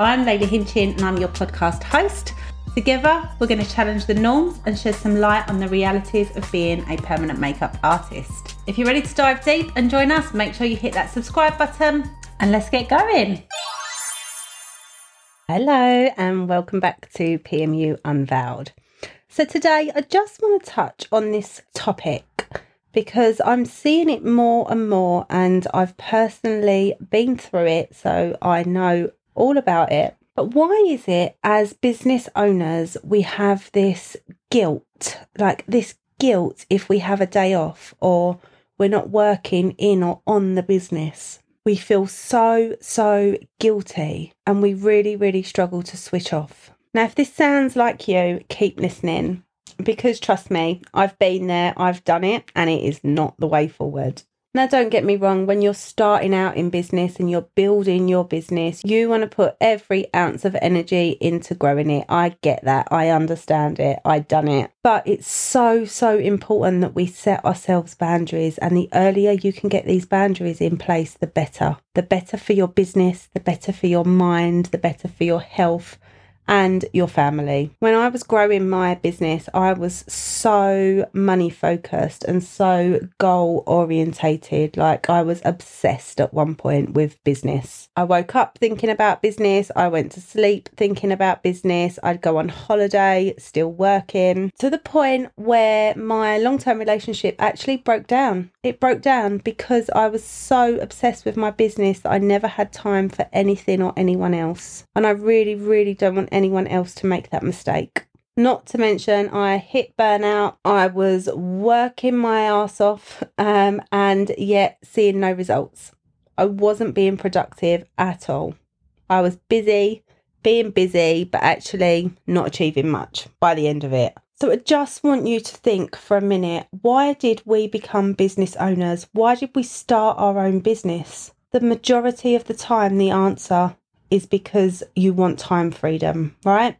I'm Layla Hinchin and I'm your podcast host. Together, we're going to challenge the norms and shed some light on the realities of being a permanent makeup artist. If you're ready to dive deep and join us, make sure you hit that subscribe button and let's get going. Hello, and welcome back to PMU Unveiled. So, today I just want to touch on this topic because I'm seeing it more and more, and I've personally been through it, so I know all about it. But why is it, as business owners, we have this guilt like this guilt if we have a day off or we're not working in or on the business? We feel so, so guilty and we really, really struggle to switch off. Now, if this sounds like you, keep listening because trust me, I've been there, I've done it, and it is not the way forward. Now, don't get me wrong, when you're starting out in business and you're building your business, you want to put every ounce of energy into growing it. I get that. I understand it. I've done it. But it's so, so important that we set ourselves boundaries. And the earlier you can get these boundaries in place, the better. The better for your business, the better for your mind, the better for your health, and your family. When I was growing my business, I was so money focused and so goal orientated. Like I was obsessed at one point with business. I woke up thinking about business. I went to sleep thinking about business. I'd go on holiday, still working to the point where my long term relationship actually broke down. It broke down because I was so obsessed with my business that I never had time for anything or anyone else. And I really, really don't want anyone else to make that mistake. Not to mention, I hit burnout. I was working my ass off um, and yet seeing no results. I wasn't being productive at all. I was busy, being busy, but actually not achieving much by the end of it. So I just want you to think for a minute why did we become business owners? Why did we start our own business? The majority of the time, the answer is because you want time freedom, right?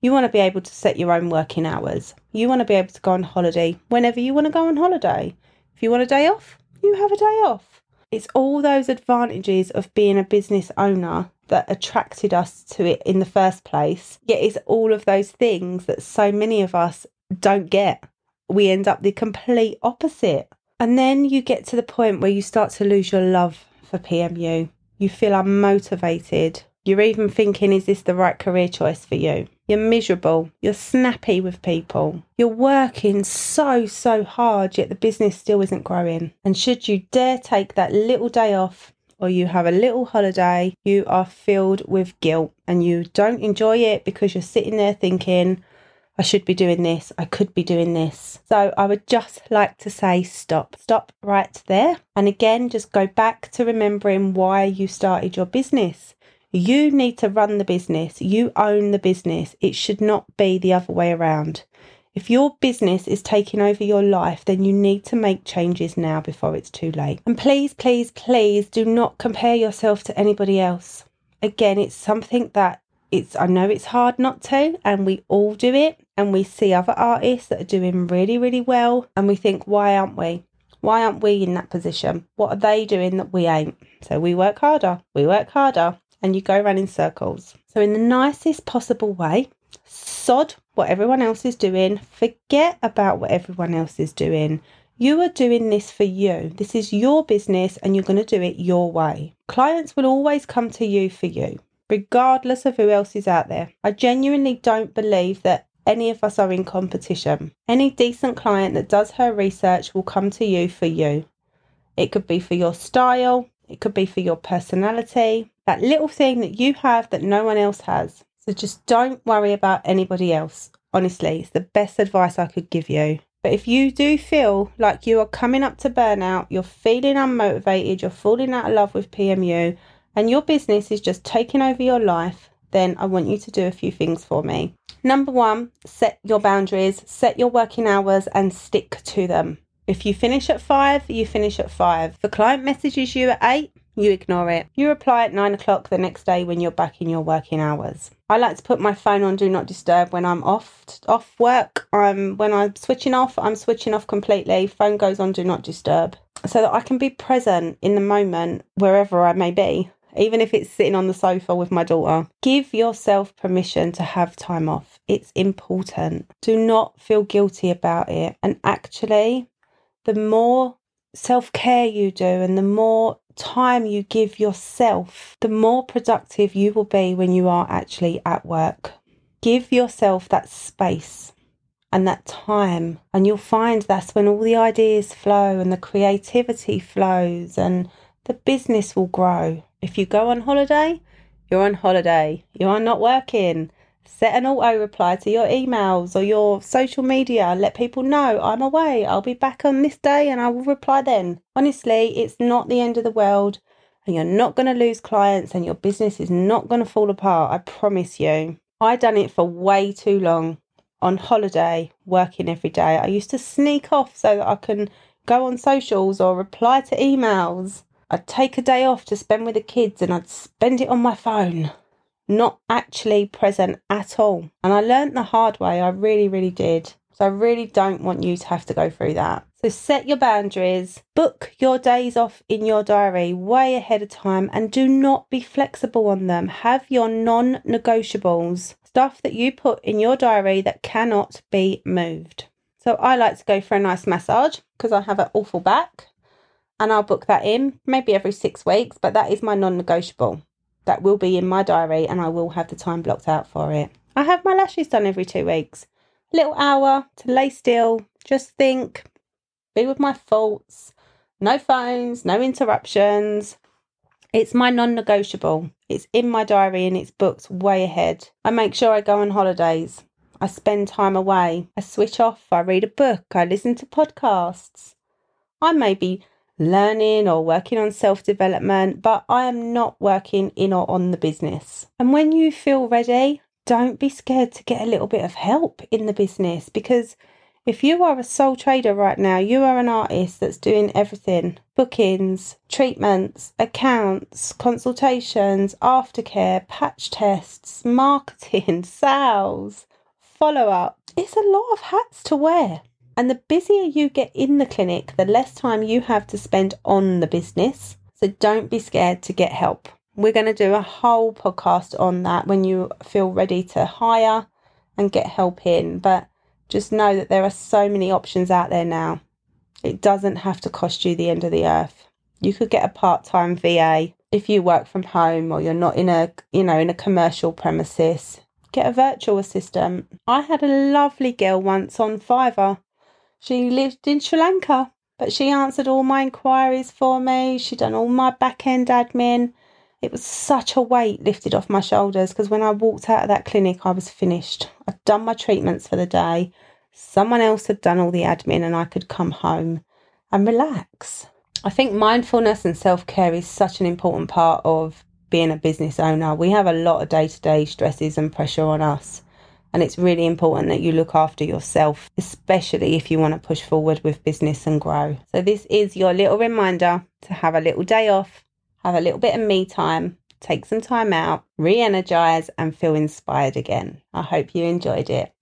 You want to be able to set your own working hours. You want to be able to go on holiday whenever you want to go on holiday. If you want a day off, you have a day off. It's all those advantages of being a business owner that attracted us to it in the first place. Yet it's all of those things that so many of us don't get. We end up the complete opposite. And then you get to the point where you start to lose your love for PMU you feel unmotivated. You're even thinking, is this the right career choice for you? You're miserable. You're snappy with people. You're working so, so hard, yet the business still isn't growing. And should you dare take that little day off or you have a little holiday, you are filled with guilt and you don't enjoy it because you're sitting there thinking, I should be doing this, I could be doing this. So I would just like to say stop. Stop right there. And again, just go back to remembering why you started your business. You need to run the business, you own the business. It should not be the other way around. If your business is taking over your life, then you need to make changes now before it's too late. And please, please, please do not compare yourself to anybody else. Again, it's something that it's I know it's hard not to, and we all do it, and we see other artists that are doing really, really well, and we think, why aren't we? Why aren't we in that position? What are they doing that we ain't? So we work harder, we work harder, and you go around in circles. So, in the nicest possible way, sod what everyone else is doing, forget about what everyone else is doing. You are doing this for you. This is your business and you're going to do it your way. Clients will always come to you for you regardless of who else is out there. I genuinely don't believe that any of us are in competition. Any decent client that does her research will come to you for you. It could be for your style, it could be for your personality, that little thing that you have that no one else has. So just don't worry about anybody else. Honestly, it's the best advice I could give you. But if you do feel like you are coming up to burnout, you're feeling unmotivated, you're falling out of love with PMU, and your business is just taking over your life, then I want you to do a few things for me. Number one, set your boundaries, set your working hours, and stick to them. If you finish at five, you finish at five. The client messages you at eight, you ignore it. You reply at nine o'clock the next day when you're back in your working hours. I like to put my phone on do not disturb when I'm off off work. I'm when I'm switching off, I'm switching off completely. Phone goes on do not disturb so that I can be present in the moment wherever I may be even if it's sitting on the sofa with my daughter. Give yourself permission to have time off. It's important. Do not feel guilty about it. And actually, the more self care you do and the more time you give yourself, the more productive you will be when you are actually at work. Give yourself that space and that time, and you'll find that's when all the ideas flow and the creativity flows and the business will grow. If you go on holiday, you're on holiday, you are not working. Set an auto reply to your emails or your social media. Let people know I'm away. I'll be back on this day and I will reply then. Honestly, it's not the end of the world and you're not going to lose clients and your business is not going to fall apart. I promise you. I done it for way too long on holiday, working every day. I used to sneak off so that I can go on socials or reply to emails. I'd take a day off to spend with the kids and I'd spend it on my phone not actually present at all. And I learned the hard way. I really, really did. So I really don't want you to have to go through that. So set your boundaries, book your days off in your diary way ahead of time, and do not be flexible on them. Have your non negotiables, stuff that you put in your diary that cannot be moved. So I like to go for a nice massage because I have an awful back and I'll book that in maybe every six weeks, but that is my non negotiable that will be in my diary and I will have the time blocked out for it. I have my lashes done every two weeks. Little hour to lay still, just think, be with my thoughts, no phones, no interruptions. It's my non negotiable. It's in my diary and it's booked way ahead. I make sure I go on holidays. I spend time away. I switch off. I read a book. I listen to podcasts. I may be learning or working on self development, but I am not working in or on the business. And when you feel ready, don't be scared to get a little bit of help in the business because if you are a sole trader right now, you are an artist that's doing everything bookings, treatments, accounts, consultations, aftercare, patch tests, marketing, sales, follow up. It's a lot of hats to wear. And the busier you get in the clinic, the less time you have to spend on the business. So don't be scared to get help. We're going to do a whole podcast on that when you feel ready to hire and get help in. But just know that there are so many options out there now. It doesn't have to cost you the end of the earth. You could get a part-time VA if you work from home or you're not in a, you know, in a commercial premises. Get a virtual assistant. I had a lovely girl once on Fiverr she lived in Sri Lanka, but she answered all my inquiries for me. She done all my back end admin. It was such a weight lifted off my shoulders because when I walked out of that clinic, I was finished. I'd done my treatments for the day. Someone else had done all the admin, and I could come home and relax. I think mindfulness and self care is such an important part of being a business owner. We have a lot of day to day stresses and pressure on us. And it's really important that you look after yourself, especially if you want to push forward with business and grow. So, this is your little reminder to have a little day off, have a little bit of me time, take some time out, re energize, and feel inspired again. I hope you enjoyed it.